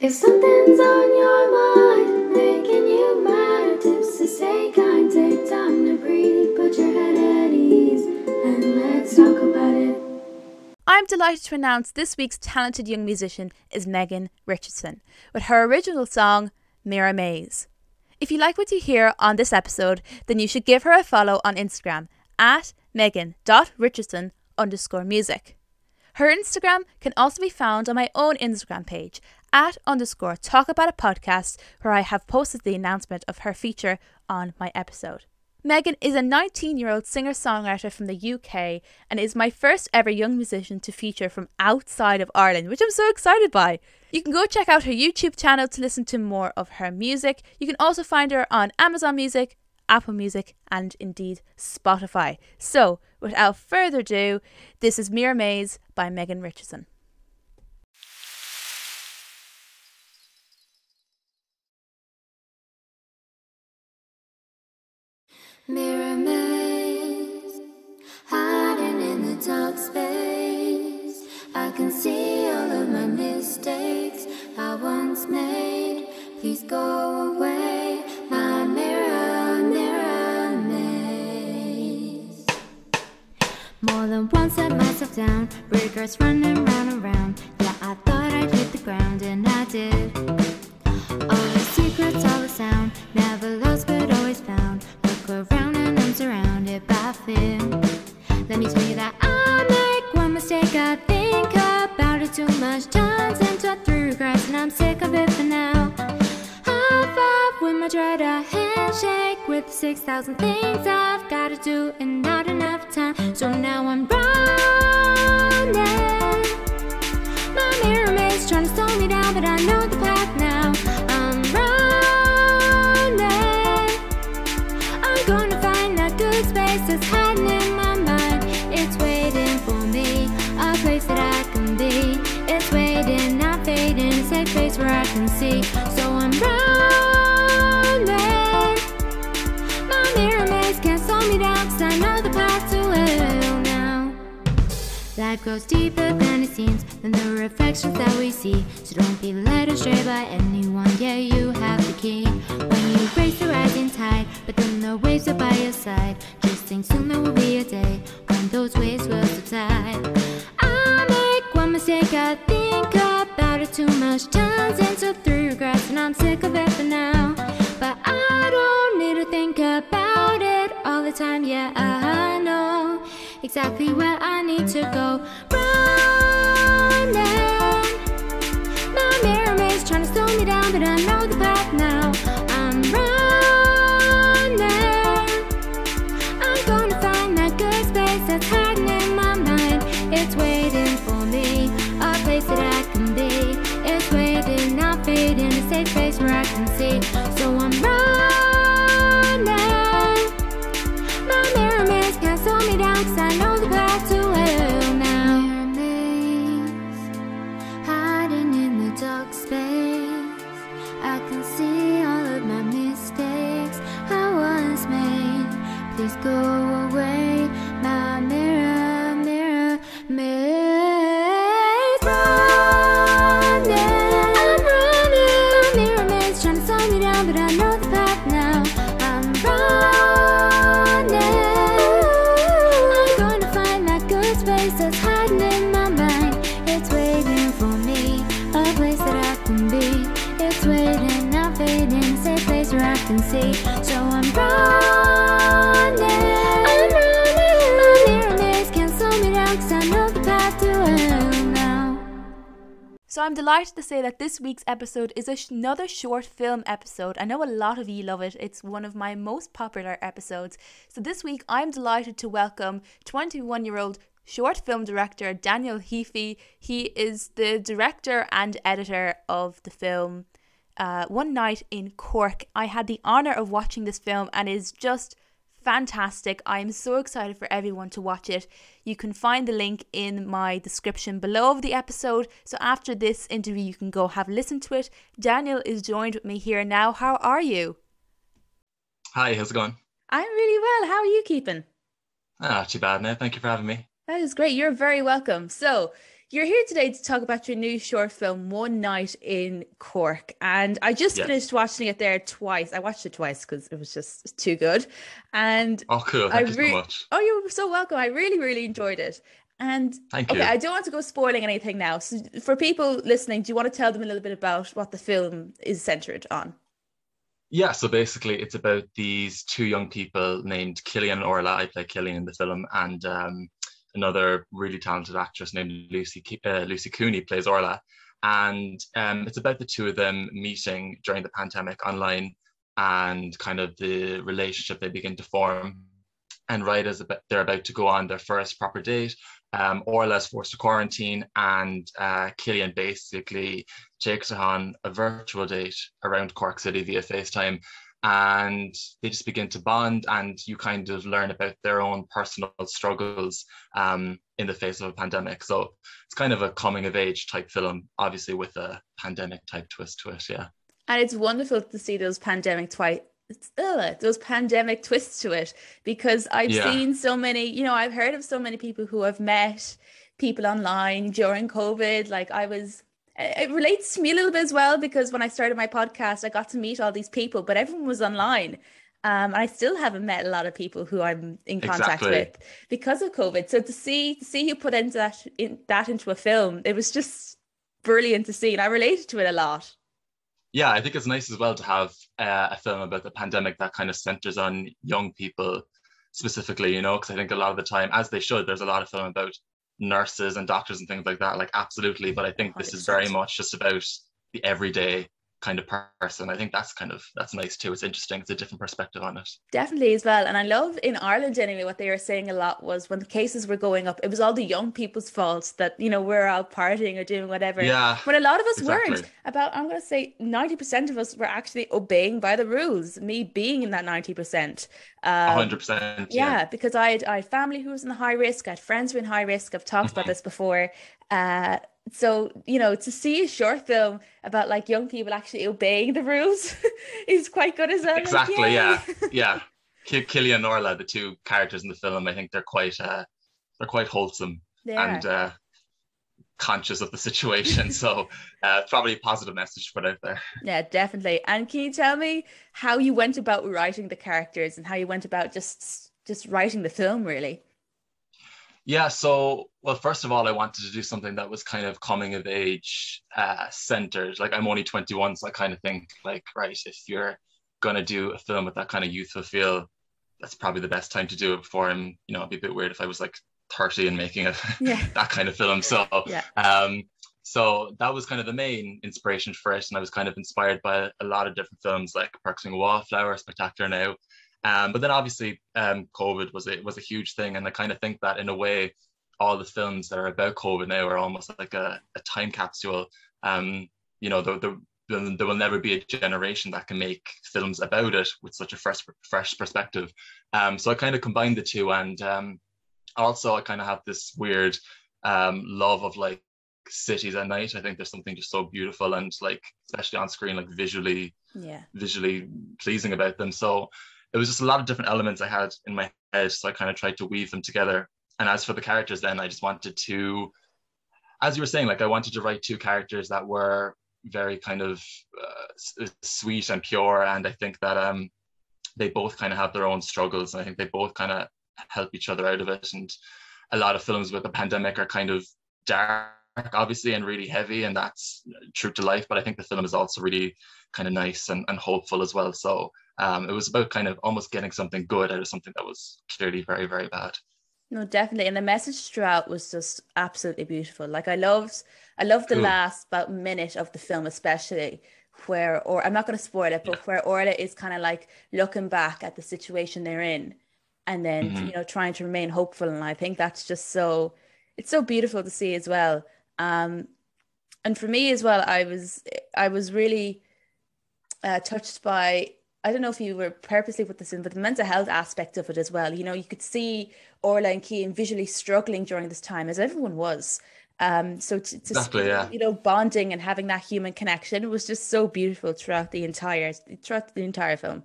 If something's on your mind, making you mad, tips to stay kind, take time to breathe, put your head at ease, and let's talk about it. I'm delighted to announce this week's talented young musician is Megan Richardson with her original song Mirror Maze. If you like what you hear on this episode, then you should give her a follow on Instagram at megan.richardson underscore music. Her Instagram can also be found on my own Instagram page at underscore talk about a podcast where I have posted the announcement of her feature on my episode. Megan is a 19 year old singer songwriter from the UK and is my first ever young musician to feature from outside of Ireland, which I'm so excited by. You can go check out her YouTube channel to listen to more of her music. You can also find her on Amazon Music, Apple Music, and indeed Spotify. So, without further ado, this is Mirror Maze by Megan Richardson. Mirror maze, hiding in the dark space. I can see all of my mistakes I once made. Please go away, my mirror, mirror maze. More than once I myself down, regrets running round and round. Yeah, I thought I'd hit the ground, and I did. All the secrets, all the sound, never lost but always found. Around and I'm surrounded by fear. Let me tell you that I make one mistake. I think about it too much times and talk through regrets, and I'm sick of it for now. High five with my dread, a handshake with 6,000 things I've gotta do and not enough time. So now I'm running. See. So I'm running. My mirror maze can't slow me down, cause I know the path to hell now. Life goes deeper than it seems than the reflections that we see. So don't be led astray by anyone. Yeah, you have the key. When you race the rising tide, but then the waves are by your side. Just think soon there will be a day when those waves will subside. I make one mistake, I think about it too much times so through regrets, and I'm sick of it for now. But I don't need to think about it all the time. Yeah, I know exactly where I need to go. Running, space that's hiding in my mind. It's waiting for me, a place that I can be. It's waiting, not fading, place where I can see. So I'm running. I'm running. Can't slow me down, cause I know the path to hell now. So I'm delighted to say that this week's episode is another short film episode. I know a lot of you love it. It's one of my most popular episodes. So this week I'm delighted to welcome 21-year-old short film director Daniel Heafy. He is the director and editor of the film uh, One Night in Cork. I had the honor of watching this film and is just fantastic. I am so excited for everyone to watch it. You can find the link in my description below of the episode. So after this interview, you can go have a listen to it. Daniel is joined with me here now. How are you? Hi, how's it going? I'm really well. How are you keeping? Ah, not too bad now. Thank you for having me. That is great. You're very welcome. So, you're here today to talk about your new short film, One Night in Cork. And I just Yeah. finished watching it there twice. I watched it twice because it was just too good. And Oh, cool. I Thank you so much. Oh, you're so welcome. I really, really enjoyed it. And Thank okay, you. I don't want to go spoiling anything now. So for people listening, do you want to tell them a little bit about what the film is centered on? Yeah, so basically, it's about these two young people named Killian and Orla. I play Killian in the film, and um, another really talented actress named Lucy uh, Lucy Cooney plays Orla. And um, it's about the two of them meeting during the pandemic online and kind of the relationship they begin to form. And right as they're about to go on their first proper date, um, Orla is forced to quarantine, and uh, Killian basically takes her on a virtual date around Cork City via FaceTime. And they just begin to bond, and you kind of learn about their own personal struggles um, in the face of a pandemic. So it's kind of a coming of age type film, obviously with a pandemic type twist to it. Yeah. And it's wonderful to see those pandemic twice. those pandemic twists to it because I've Yeah. seen so many, you know, I've heard of so many people who have met people online during COVID. Like I was, it relates to me a little bit as well because when I started my podcast, I got to meet all these people, but everyone was online. Um, and I still haven't met a lot of people who I'm in contact Exactly. with because of COVID. So to see to see you put into that in, that into a film, it was just brilliant to see, and I related to it a lot. yeah, I think it's nice as well to have uh, a film about the pandemic that kind of centers on young people specifically, you know, because I think a lot of the time, as they should, there's a lot of film about nurses and doctors and things like that, like absolutely. But I think this is very much just about the everyday kind of person. I think that's kind of that's nice too. It's interesting. It's a different perspective on it. Definitely as well. And I love in Ireland anyway, what they were saying a lot was when the cases were going up, it was all the young people's fault that, you know, we're out partying or doing whatever. Yeah, When a lot of us weren't. About, I'm going to say 90% of us were actually obeying by the rules, me being in that 90%. Um, hundred percent. yeah, because I had, I had family who was in the high risk. I had friends who were in high risk. I've talked about Mhm. this before. Uh, so, you know, to see a short film about like young people actually obeying the rules is quite good as well. Like, Exactly, yay. yeah. yeah. Ki- Killian and Orla, the two characters in the film, I think they're quite uh, they're quite wholesome They and uh, conscious of the situation. so uh, probably a positive message to put out there. Yeah, definitely. And can you tell me how you went about writing the characters and how you went about just just writing the film really? Yeah, so well, first of all, I wanted to do something that was kind of coming of age uh, centered. Like I'm only 21, so I kind of think like, right, if you're gonna do a film with that kind of youthful feel, that's probably the best time to do it before I'm, you know, it'd be a bit weird if I was like 30 and making a Yeah. that kind of film. So Yeah. um so that was kind of the main inspiration for it and i was kind of inspired by a lot of different films like perks and wallflower spectacular now um but then obviously um covid was a was a huge thing and i kind of think that in a way all the films that are about covid now are almost like a, a time capsule um you know the, the there there will never be a generation that can make films about it with such a fresh fresh perspective um so i kind of combined the two and um also i kind of have this weird um love of like cities at night. I think there's something just so beautiful and like especially on screen, like visually Yeah. visually pleasing about them. So it was just a lot of different elements I had in my head. So I kind of tried to weave them together. And as for the characters, then I just wanted to, as you were saying, like I wanted to write two characters that were very kind of uh, sweet and pure. And I think that um they both kind of have their own struggles. And I think they both kind of help each other out of it. And a lot of films with the pandemic are kind of dark obviously and really heavy and that's true to life but i think the film is also really kind of nice and, and hopeful as well so um, it was about kind of almost getting something good out of something that was clearly very very bad No, definitely. And the message throughout was just absolutely beautiful. Like I loved I loved the Cool. last about minute of the film especially where or I'm not going to spoil it, but where Orla is kind of like looking back at the situation they're in and then Mhm. you know trying to remain hopeful and I think that's just so it's so beautiful to see as well. Um and for me as well, I was I was really uh, touched by I don't know if you were purposely put this in, but the mental health aspect of it as well. You know, you could see Orla and Keane visually struggling during this time, as everyone was. Um, so to, to Exactly, see, yeah. you know, bonding and having that human connection was just so beautiful throughout the entire throughout the entire film.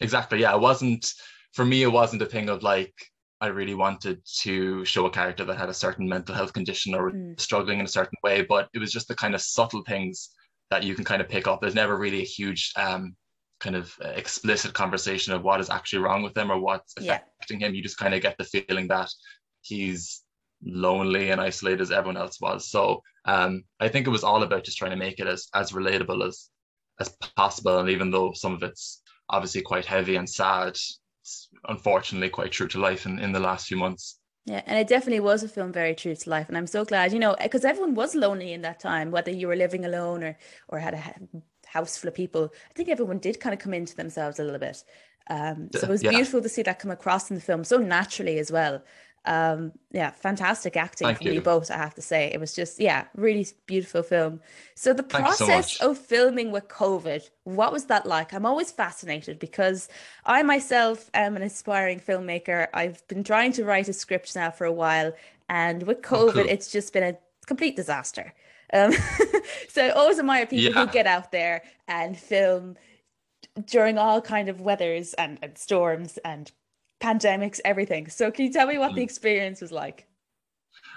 exactly yeah it wasn't for me it wasn't a thing of like I really wanted to show a character that had a certain mental health condition or Mm. struggling in a certain way, but it was just the kind of subtle things that you can kind of pick up. There's never really a huge um, kind of uh, explicit conversation of what is actually wrong with him or what's Yeah. affecting him. You just kind of get the feeling that he's lonely and isolated as everyone else was. So um, I think it was all about just trying to make it as as relatable as as possible. And even though some of it's obviously quite heavy and sad, unfortunately quite true to life in, in the last few months. Yeah, and it definitely was a film very true to life, and I'm so glad, you know, because everyone was lonely in that time, whether you were living alone or or had a house full of people. I think everyone did kind of come into themselves a little bit. Um, so it was Yeah. beautiful to see that come across in the film so naturally as well. Um, yeah, fantastic acting Thank from you you. both, I have to say. It was just, yeah, really beautiful film. So the Thank you so process of filming with COVID, what was that like? I'm always fascinated because I myself am an aspiring filmmaker. I've been trying to write a script now for a while, and with Oh, COVID, cool. it's just been a complete disaster. Um, so always admire people who Yeah. get out there and film during all kind of weathers and, and storms and pandemics, everything. So can you tell me what the Mm. experience was like?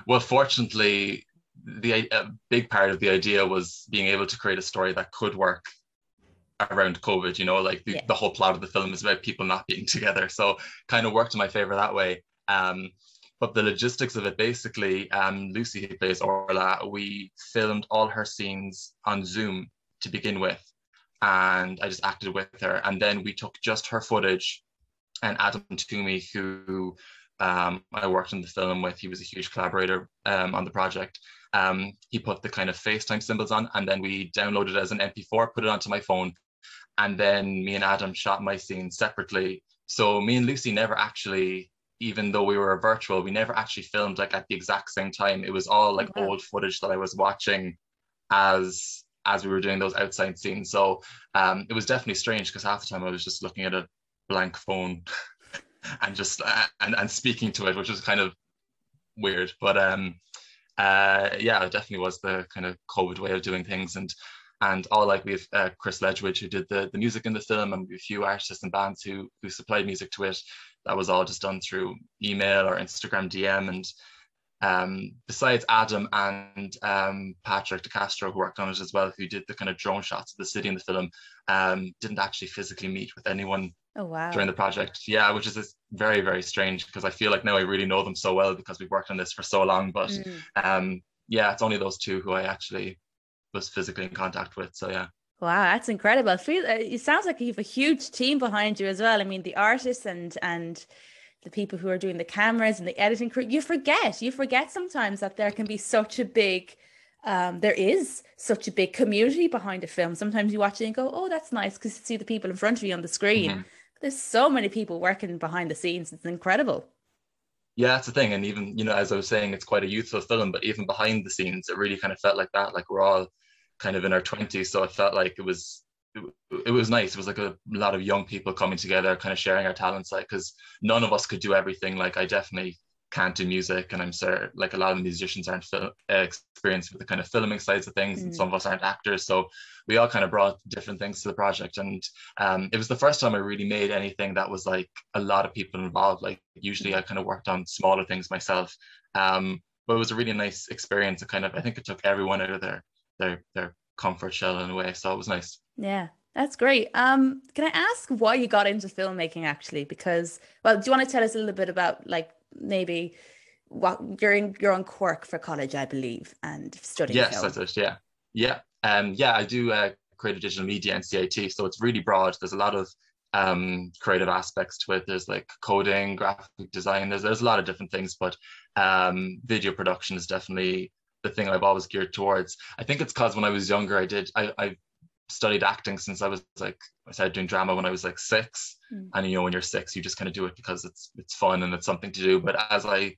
Well, fortunately, the a big part of the idea was being able to create a story that could work around COVID. You know, like the, Yeah. the whole plot of the film is about people not being together, so kind of worked in my favor that way. Um, but the logistics of it, basically, um, Lucy who plays Orla, we filmed all her scenes on Zoom to begin with, and I just acted with her, and then we took just her footage, and Adam Toomey, who um, I worked in the film with. He was a huge collaborator um, on the project. Um, he put the kind of FaceTime symbols on, and then we downloaded it as an MP4, put it onto my phone, and then me and Adam shot my scene separately. So me and Lucy never actually, even though we were virtual, we never actually filmed like at the exact same time. It was all like wow. old footage that I was watching as as we were doing those outside scenes. So um, it was definitely strange because half the time I was just looking at a blank phone and just uh, and and speaking to it, which was kind of weird. But um, uh, yeah, it definitely was the kind of COVID way of doing things, and and all like we have uh, Chris Ledwidge who did the the music in the film, and a few artists and bands who who supplied music to it. That was all just done through email or Instagram DM, and um, besides Adam and um, Patrick DeCastro, who worked on it as well, who did the kind of drone shots of the city in the film, um, didn't actually physically meet with anyone Oh, wow. during the project. Yeah, which is very, very strange because I feel like now I really know them so well because we've worked on this for so long. But Mm. um, yeah, it's only those two who I actually was physically in contact with. So yeah. Wow, that's incredible. Uh, it sounds like you have a huge team behind you as well. I mean, the artists and and the people who are doing the cameras and the editing crew. You forget, you forget sometimes that there can be such a big, um, there is such a big community behind a film. Sometimes you watch it and go, "Oh, that's nice," because you see the people in front of you on the screen. Mhm. There's so many people working behind the scenes. It's incredible. Yeah, that's the thing. And even, you know, as I was saying, it's quite a youthful film, but even behind the scenes, it really kind of felt like that. Like we're all kind of in our 20s. So it felt like it was it, it was nice. It was like a lot of young people coming together, kind of sharing our talents, like because none of us could do everything. Like I definitely can't do music, and I'm sure like a lot of musicians aren't fil- uh, experienced with the kind of filming sides of things, and Mm. some of us aren't actors. So we all kind of brought different things to the project, and um, it was the first time I really made anything that was like a lot of people involved. Like usually I kind of worked on smaller things myself, um, but it was a really nice experience. It kind of I think it took everyone out of their their their comfort shell in a way, so it was nice. Yeah, that's great. Um, can I ask why you got into filmmaking actually? Because, well, do you want to tell us a little bit about like maybe what you're in you're on Cork for college, I believe, and studying Yes, film. that's it. Yeah, yeah, um, yeah. I do uh, creative digital media and CIT, so it's really broad. There's a lot of um, creative aspects to it. There's like coding, graphic design. There's there's a lot of different things, but um, video production is definitely the thing I've always geared towards. I think it's because when I was younger, I did I, I studied acting since I was like I started doing drama when I was like six, Mm. and you know when you're six, you just kind of do it because it's it's fun and it's something to do. But as I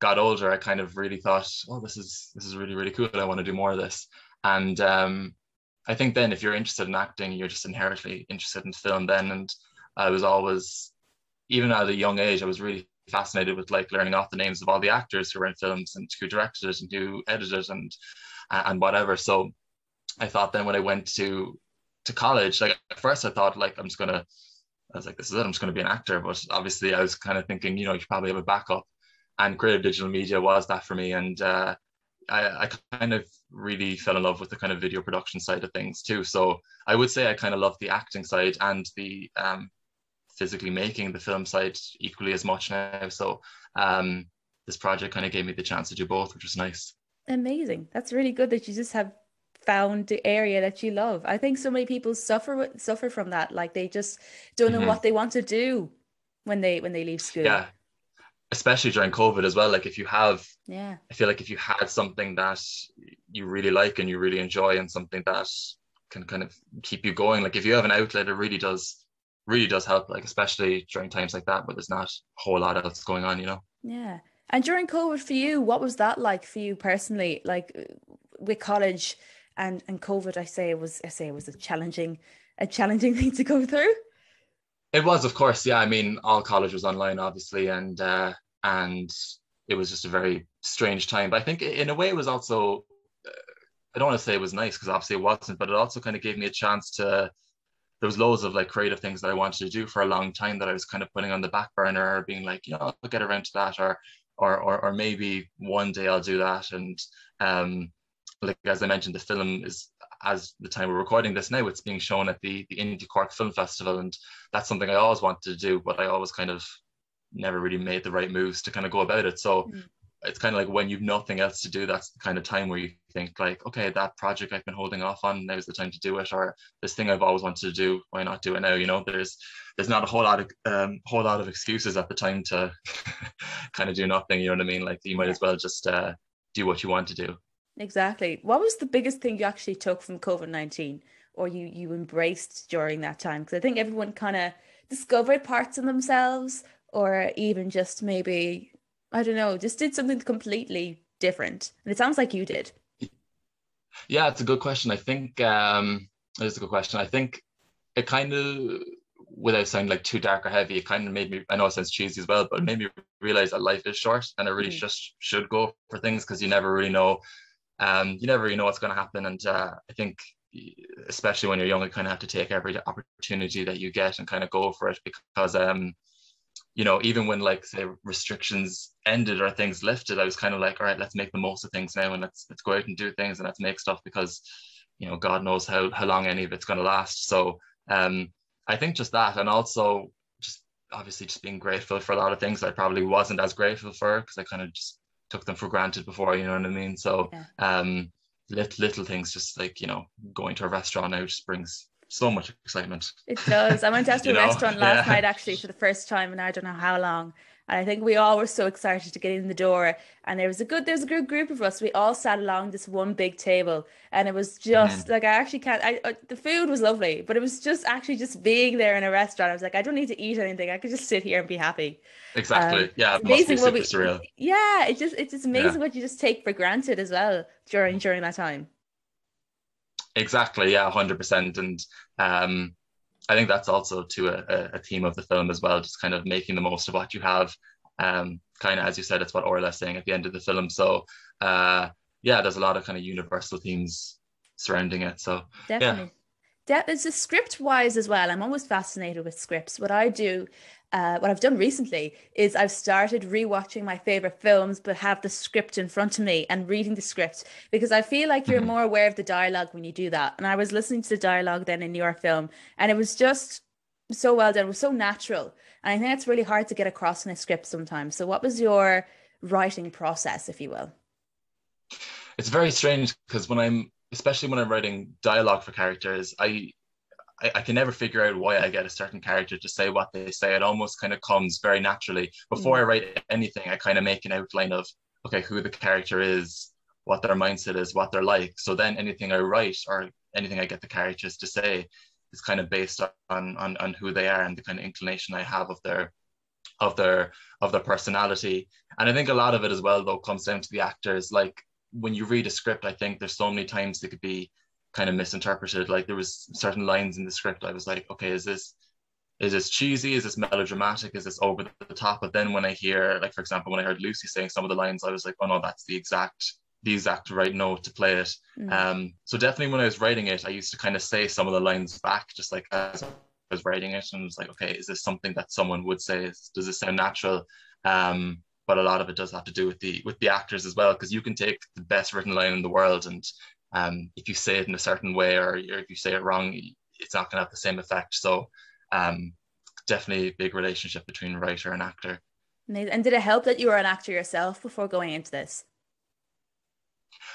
got older, I kind of really thought, oh, this is this is really really cool. I want to do more of this. And um, I think then if you're interested in acting, you're just inherently interested in film then. And I was always, even at a young age, I was really fascinated with like learning off the names of all the actors who were in films and who directed it and who edited it and and whatever. So I thought then when I went to to college, like at first I thought like I'm just gonna I was like, this is it. I'm just to be an actor. But obviously, I was kind of thinking, you know, you probably have a backup. And creative digital media was that for me. And uh, I, I kind of really fell in love with the kind of video production side of things too. So I would say I kind of love the acting side and the um, physically making the film side equally as much now. So um, this project kind of gave me the chance to do both, which was nice. Amazing. That's really good that you just have found the area that you love. I think so many people suffer suffer from that. Like they just don't know mm-hmm. what they want to do when they when they leave school. Yeah. Especially during COVID as well. Like if you have yeah, I feel like if you had something that you really like and you really enjoy and something that can kind of keep you going. Like if you have an outlet, it really does really does help, like especially during times like that where there's not a whole lot else going on, you know. Yeah. And during COVID for you, what was that like for you personally? Like with college, and and COVID, I say it was I say it was a challenging a challenging thing to go through. It was, of course, yeah. I mean, all college was online, obviously, and uh, and it was just a very strange time. But I think in a way, it was also uh, I don't want to say it was nice because obviously it wasn't, but it also kind of gave me a chance to. There was loads of like creative things that I wanted to do for a long time that I was kind of putting on the back burner, or being like, you know, I'll get around to that, or or or, or maybe one day I'll do that, and um, like as I mentioned, the film is as the time we're recording this now, it's being shown at the the Indie Cork Film Festival, and that's something I always wanted to do, but I always kind of never really made the right moves to kind of go about it. So mm. it's kind of like when you've nothing else to do, that's the kind of time where you think like, okay, that project I've been holding off on, now's the time to do it, or this thing I've always wanted to do, why not do it now? You know, there's there's not a whole lot of um whole lot of excuses at the time to kind of do nothing. You know what I mean? Like you might as well just uh, do what you want to do. Exactly. What was the biggest thing you actually took from COVID 19 or you, you embraced during that time? Because I think everyone kind of discovered parts of themselves or even just maybe, I don't know, just did something completely different. And it sounds like you did. Yeah, it's a good question. I think um, it's a good question. I think it kind of, without sounding like too dark or heavy, it kind of made me, I know it sounds cheesy as well, but it made me realize that life is short and I really mm. just should go for things because you never really know um, you never really know what's going to happen. And uh, I think, especially when you're young, you kind of have to take every opportunity that you get and kind of go for it because, um, you know, even when like say restrictions ended or things lifted, I was kind of like, all right, let's make the most of things now and let's let's go out and do things and let's make stuff because, you know, God knows how how long any of it's going to last. So um, I think just that, and also just obviously just being grateful for a lot of things I probably wasn't as grateful for because I kind of just took them for granted before, you know what I mean? So yeah. um little little things just like, you know, going to a restaurant now just brings so much excitement. It does. I went out to a restaurant last yeah. night actually for the first time and I don't know how long. And I think we all were so excited to get in the door. And there was a good, there's a good group of us. We all sat along this one big table, and it was just mm. like I actually can't. I uh, the food was lovely, but it was just actually just being there in a restaurant. I was like, I don't need to eat anything. I could just sit here and be happy. Exactly. Um, yeah. amazing what we, surreal. Yeah. It just it's just amazing yeah. what you just take for granted as well during during that time. Exactly. Yeah. Hundred percent. And um, I think that's also to a, a, theme of the film as well, just kind of making the most of what you have. Um, kind of as you said, it's what Orla's saying at the end of the film. So uh, yeah, there's a lot of kind of universal themes surrounding it. So definitely. Yeah. De- it's a script wise as well. I'm always fascinated with scripts. What I do uh, what I've done recently is I've started rewatching my favorite films, but have the script in front of me and reading the script because I feel like you're mm-hmm. more aware of the dialogue when you do that. And I was listening to the dialogue then in your film, and it was just so well done. It was so natural. And I think it's really hard to get across in a script sometimes. So, what was your writing process, if you will? It's very strange because when I'm, especially when I'm writing dialogue for characters, I I, I, can never figure out why I get a certain character to say what they say. It almost kind of comes very naturally. Before mm. I write anything, I kind of make an outline of okay, who the character is, what their mindset is, what they're like. So then anything I write or anything I get the characters to say is kind of based on on, on who they are and the kind of inclination I have of their of their of their personality. And I think a lot of it as well though comes down to the actors. Like when you read a script, I think there's so many times it could be kind of misinterpreted. Like there was certain lines in the script. I was like, okay, is this is this cheesy? Is this melodramatic? Is this over the top? But then when I hear, like for example, when I heard Lucy saying some of the lines, I was like, oh no, that's the exact the exact right note to play it. Mm. Um, so definitely when I was writing it, I used to kind of say some of the lines back, just like as I was writing it and was like, okay, is this something that someone would say? Does this sound natural? Um, but a lot of it does have to do with the with the actors as well, because you can take the best written line in the world, and um, if you say it in a certain way or, or if you say it wrong, it's not going to have the same effect. So um, definitely a big relationship between writer and actor. And did it help that you were an actor yourself before going into this?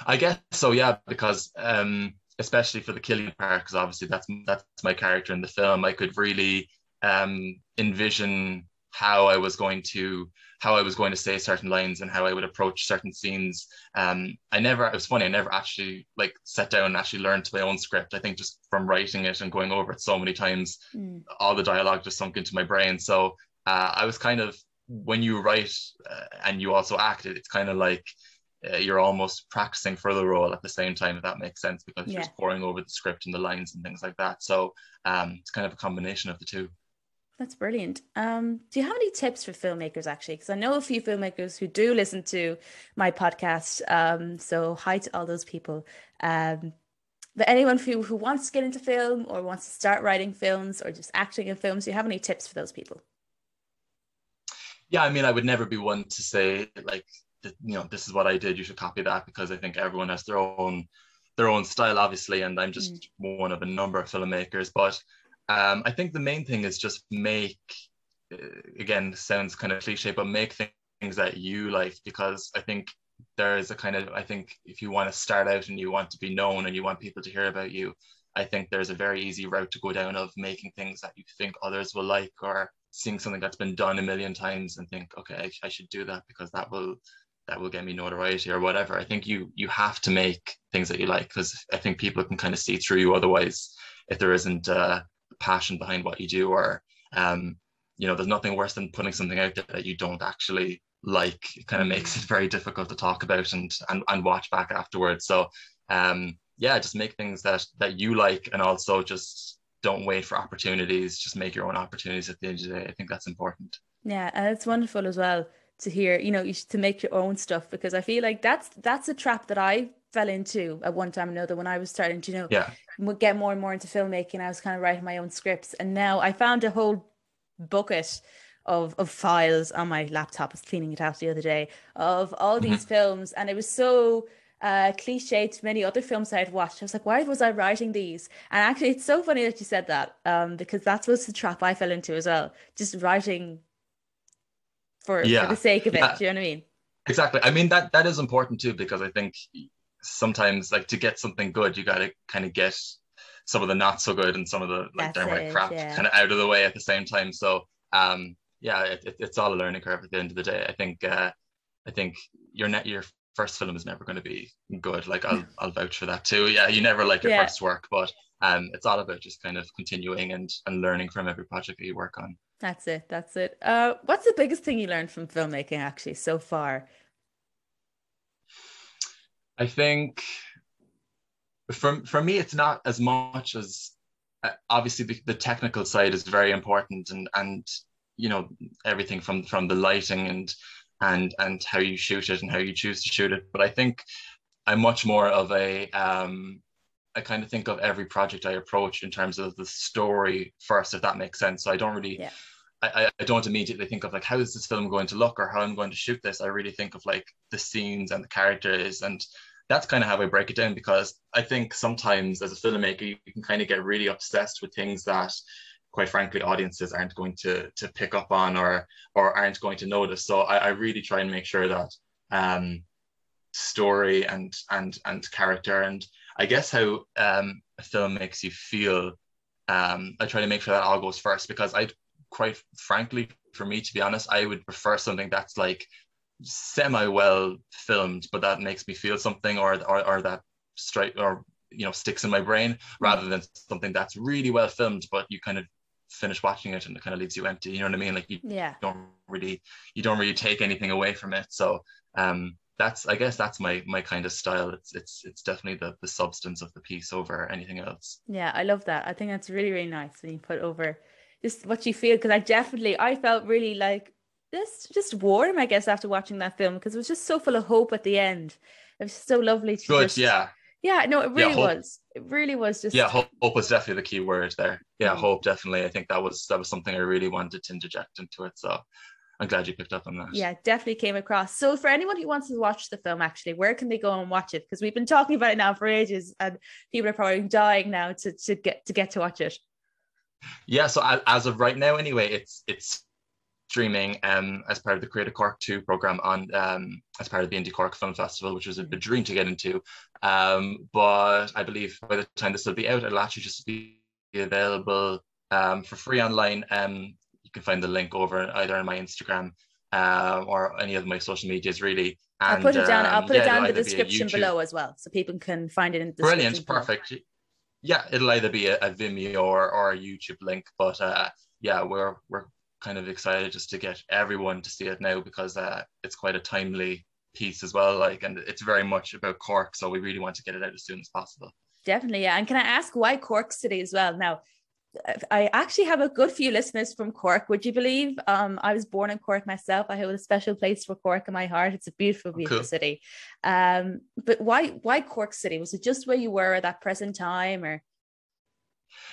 I guess so, yeah, because um, especially for the Killian part, because obviously that's that's my character in the film. I could really um, envision how I was going to how I was going to say certain lines and how I would approach certain scenes. Um, I never it was funny. I never actually like sat down and actually learned my own script. I think just from writing it and going over it so many times, mm. all the dialogue just sunk into my brain. So uh, I was kind of when you write uh, and you also act, it, it's kind of like uh, you're almost practicing for the role at the same time, if that makes sense, because yeah. you're just pouring over the script and the lines and things like that. So um, it's kind of a combination of the two. That's brilliant. Um, do you have any tips for filmmakers actually? Because I know a few filmmakers who do listen to my podcast. Um, so hi to all those people. Um, but anyone who, who wants to get into film or wants to start writing films or just acting in films, do you have any tips for those people? Yeah, I mean, I would never be one to say like you know this is what I did. You should copy that because I think everyone has their own their own style, obviously, and I'm just mm. one of a number of filmmakers. But um, I think the main thing is just make uh, again sounds kind of cliche, but make things that you like because I think there is a kind of I think if you want to start out and you want to be known and you want people to hear about you, I think there's a very easy route to go down of making things that you think others will like or seeing something that's been done a million times and think, okay, I, I should do that because that will that will get me notoriety or whatever. I think you you have to make things that you like because I think people can kind of see through you. Otherwise, if there isn't uh, passion behind what you do, or um, you know, there's nothing worse than putting something out there that you don't actually like. It kind of makes it very difficult to talk about and and, and watch back afterwards. So um, yeah, just make things that that you like, and also just don't wait for opportunities. Just make your own opportunities at the end of the day. I think that's important. Yeah, and it's wonderful as well to hear you know you to make your own stuff because i feel like that's that's a trap that i fell into at one time or another when i was starting to you know yeah get more and more into filmmaking i was kind of writing my own scripts and now i found a whole bucket of of files on my laptop I was cleaning it out the other day of all mm-hmm. these films and it was so uh, cliche to many other films I had watched. I was like, why was I writing these? And actually, it's so funny that you said that um, because that was the trap I fell into as well. Just writing for, yeah. for the sake of it. Yeah. Do you know what I mean? Exactly. I mean that that is important too because I think sometimes like to get something good, you got to kind of get some of the not so good and some of the like downright crap yeah. kind of out of the way at the same time. So um, yeah, it, it, it's all a learning curve at the end of the day. I think uh, I think your net your first film is never going to be good. Like I'll I'll vouch for that too. Yeah, you never like your yeah. first work, but um, it's all about just kind of continuing and and learning from every project that you work on. That's it. That's it. Uh, what's the biggest thing you learned from filmmaking actually so far? I think for for me, it's not as much as uh, obviously the, the technical side is very important, and and you know everything from from the lighting and and and how you shoot it and how you choose to shoot it. But I think I'm much more of a um, I kind of think of every project I approach in terms of the story first, if that makes sense. So I don't really. Yeah I, I don't immediately think of like how is this film going to look or how I'm going to shoot this. I really think of like the scenes and the characters and that's kind of how I break it down because I think sometimes as a filmmaker you, can kind of get really obsessed with things that quite frankly audiences aren't going to to pick up on or or aren't going to notice. So I, I really try and make sure that um story and and and character and I guess how um a film makes you feel um, I try to make sure that all goes first because I quite frankly, for me, to be honest, I would prefer something that's like semi well filmed, but that makes me feel something or, or, or that straight or, you know, sticks in my brain rather than something that's really well filmed, but you kind of finish watching it and it kind of leaves you empty. You know what I mean? Like you yeah. don't really, you don't really take anything away from it. So, um, that's I guess that's my my kind of style. It's it's it's definitely the the substance of the piece over anything else. Yeah, I love that. I think that's really really nice when you put over just what you feel because I definitely I felt really like this just warm I guess after watching that film because it was just so full of hope at the end. It was so lovely to Good, just, yeah. Yeah, no, it really Yeah, was. It really was just Yeah, hope, hope was definitely the key word there. Yeah, Mm. hope definitely. I think that was that was something I really wanted to interject into it. So I'm glad you picked up on that. yeah, definitely came across. So for anyone who wants to watch the film, actually, where can they go and watch it? Because we've been talking about it now for ages, and people are probably dying now to, to get to get to watch it. Yeah, so as of right now, anyway, it's it's streaming um as part of the Creative Cork 2 program on um as part of the Indie Cork Film Festival, which was a, a dream to get into. Um, but I believe by the time this will be out, it'll actually just be available um for free online. Um, you can find the link over either on my Instagram uh, or any of my social medias, really. I'll put it down. I'll um, put it yeah, down it'll in the description below as well, so people can find it in the description. Brilliant, below. Yeah, it'll either be a, a Vimeo or, or a YouTube link, but uh, yeah, we're we're kind of excited just to get everyone to see it now because uh, it's quite a timely piece as well. Like, and it's very much about Cork, so we really want to get it out as soon as possible. Definitely, yeah. And can I ask why Cork City as well? Now, I actually have a good few listeners from Cork. Would you believe? Um, I was born in Cork myself. I hold a special place for Cork in my heart. It's a beautiful, beautiful cool. city. Um, but why, why Cork City? Was it just where you were at that present time, or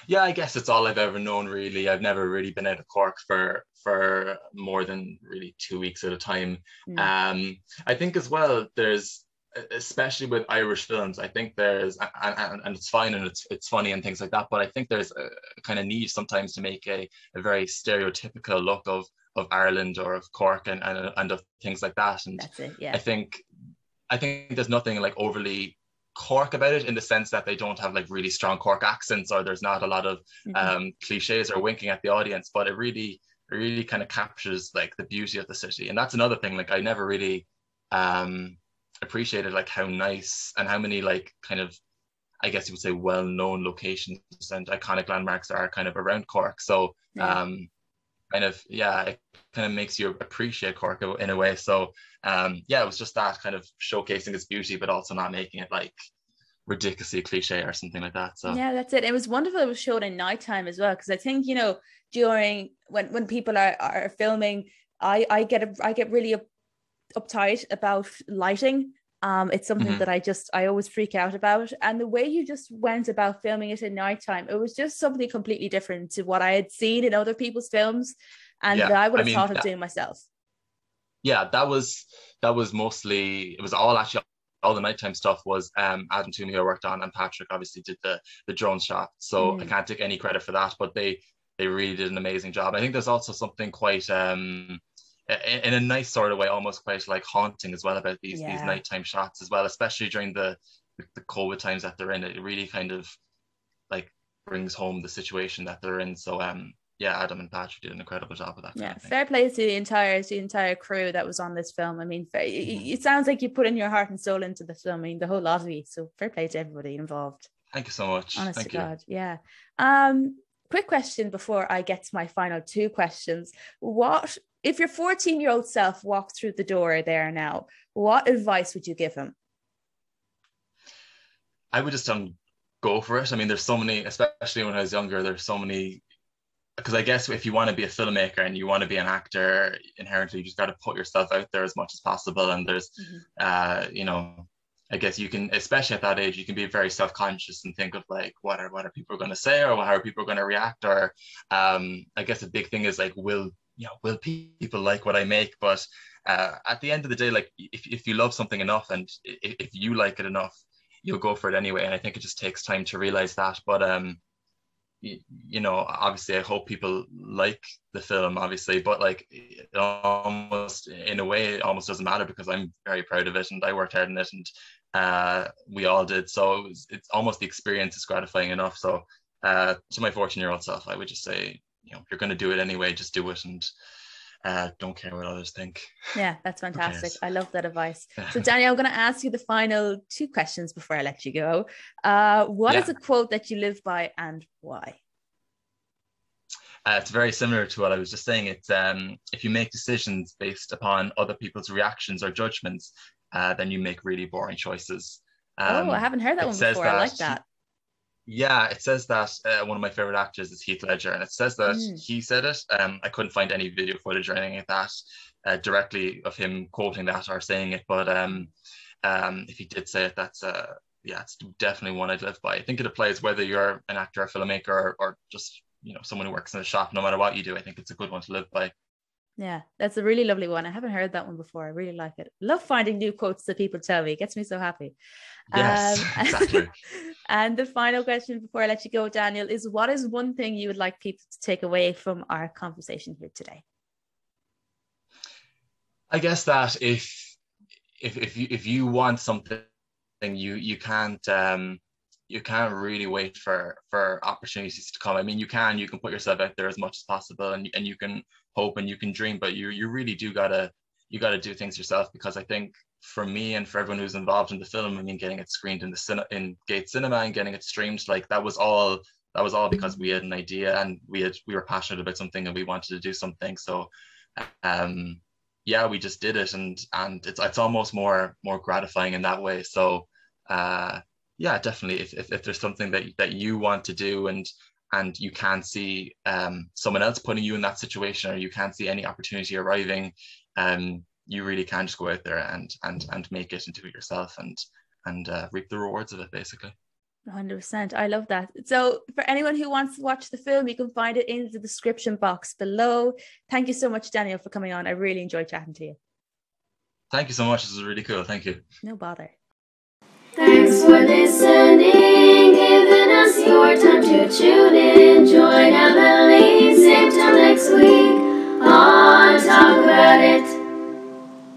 Yeah, I guess it's all I've ever known. Really, I've never really been out of Cork for for more than really two weeks at a time. Mm. Um, I think as well, there's especially with Irish films, I think there's and, and, and it's fine and it's it's funny and things like that, but I think there's a, kind of need sometimes to make a, a very stereotypical look of of Ireland or of Cork and and, and of things like that. And it? I think I think there's nothing like overly Cork about it in the sense that they don't have like really strong Cork accents or there's not a lot of Mhm. um, cliches or winking at the audience, but it really, it really kind of captures like the beauty of the city. And that's another thing. Like I never really um, appreciated like how nice and how many like kind of, I guess you would say, well-known locations and iconic landmarks are kind of around Cork. So Yeah. um, kind of yeah, it kind of makes you appreciate Cork in a way. So um, yeah, it was just that kind of showcasing its beauty, but also not making it like ridiculously cliche or something like that. So yeah, that's it. It was wonderful. It was showed in nighttime as well because I think you know during when when people are are filming, I I get a, I get really uptight about lighting. Um, it's something Mhm. that I just I always freak out about. And the way you just went about filming it in nighttime, it was just something completely different to what I had seen in other people's films, and Yeah, that I would I have mean, thought of that- doing myself. yeah, that was that was mostly it was all actually all the nighttime stuff was um Adam Toomey who I worked on and Patrick obviously did the the drone shot. So I Mm. can't take any credit for that, but they they really did an amazing job. I think there's also something quite um in, a nice sort of way, almost quite like haunting as well about these these nighttime shots as well, especially during the the COVID times that they're in. It really kind of like brings home the situation that they're in. So um yeah, Adam and Patrick did an incredible job with that. Yeah, of fair play to the entire to the entire crew that was on this film. I mean, fair, it, it sounds like you put in your heart and soul into the film. I mean, the whole lot of you. So fair play to everybody involved. Thank you so much. Honest Thank to you. God, yeah. Um, quick question before I get to my final two questions. What if your 14 year old self walked through the door there now? What advice would you give him? I would just um go for it. I mean, there's so many, especially when I was younger, there's so many. Because I guess if you want to be a filmmaker and you want to be an actor, inherently you just got to put yourself out there as much as possible. And there's, Mhm. uh, you know, I guess you can, especially at that age, you can be very self-conscious and think of like, what are what are people going to say, or how are people going to react, or um, I guess a big thing is like, will you know, will people like what I make? But uh, at the end of the day, like if if you love something enough and if, if you like it enough, you'll go for it anyway. And I think it just takes time to realize that. But um, you, you know, obviously, I hope people like the film, obviously, but like almost in a way, it almost doesn't matter because I'm very proud of it and I worked hard in it and uh, we all did. So it was, it's almost the experience is gratifying enough. So uh, to my 14 year old self, I would just say, you know, if you're going to do it anyway, just do it and uh, don't care what others think. Yeah, that's fantastic. I love that advice. So, Daniel, I'm going to ask you the final two questions before I let you go. Uh, what is Yeah. a quote that you live by and why? Uh, it's very similar to what I was just saying. It's um, if you make decisions based upon other people's reactions or judgments, uh, then you make really boring choices. Um, oh, I haven't heard that one before. I like that- that. Yeah, it says that uh, one of my favorite actors is Heath Ledger, and it says that Mm. he said it. Um, I couldn't find any video footage or anything like that uh, directly of him quoting that or saying it, but um, um, if he did say it, that's uh, yeah, it's definitely one I'd live by. I think it applies whether you're an actor, a filmmaker, or, or just you know someone who works in a shop. No matter what you do, I think it's a good one to live by. Yeah, that's a really lovely one. I haven't heard that one before. I really like it. Love finding new quotes that people tell me. It gets me so happy. Yes, um, exactly. and the final question before I let you go, Daniel, is what is one thing you would like people to take away from our conversation here today? I guess that if if if you if you want something, you you can't um you can't really wait for for opportunities to come. I mean, you can you can put yourself out there as much as possible, and and you can hope and you can dream, but you you really do gotta you gotta do things yourself because I think for me and for everyone who's involved in the film, I mean, getting it screened in the cin- in Gate Cinema and getting it streamed, like that was all that was all because we had an idea and we had we were passionate about something and we wanted to do something. So, um, yeah, we just did it, and and it's it's almost more more gratifying in that way. So, uh, yeah, definitely, if, if if there's something that that you want to do and and you can't see um, someone else putting you in that situation or you can't see any opportunity arriving um, you really can just go out there and and and make it and do it yourself and and uh, reap the rewards of it basically. 100% i love that. So for anyone who wants to watch the film you can find it in the description box below. Thank you so much daniel for coming on. I really enjoyed chatting to you. Thank you so much. This was really cool. Thank you. No bother. Thanks for listening, just your time to tune in. Join Emily, same time next week on Talk About It.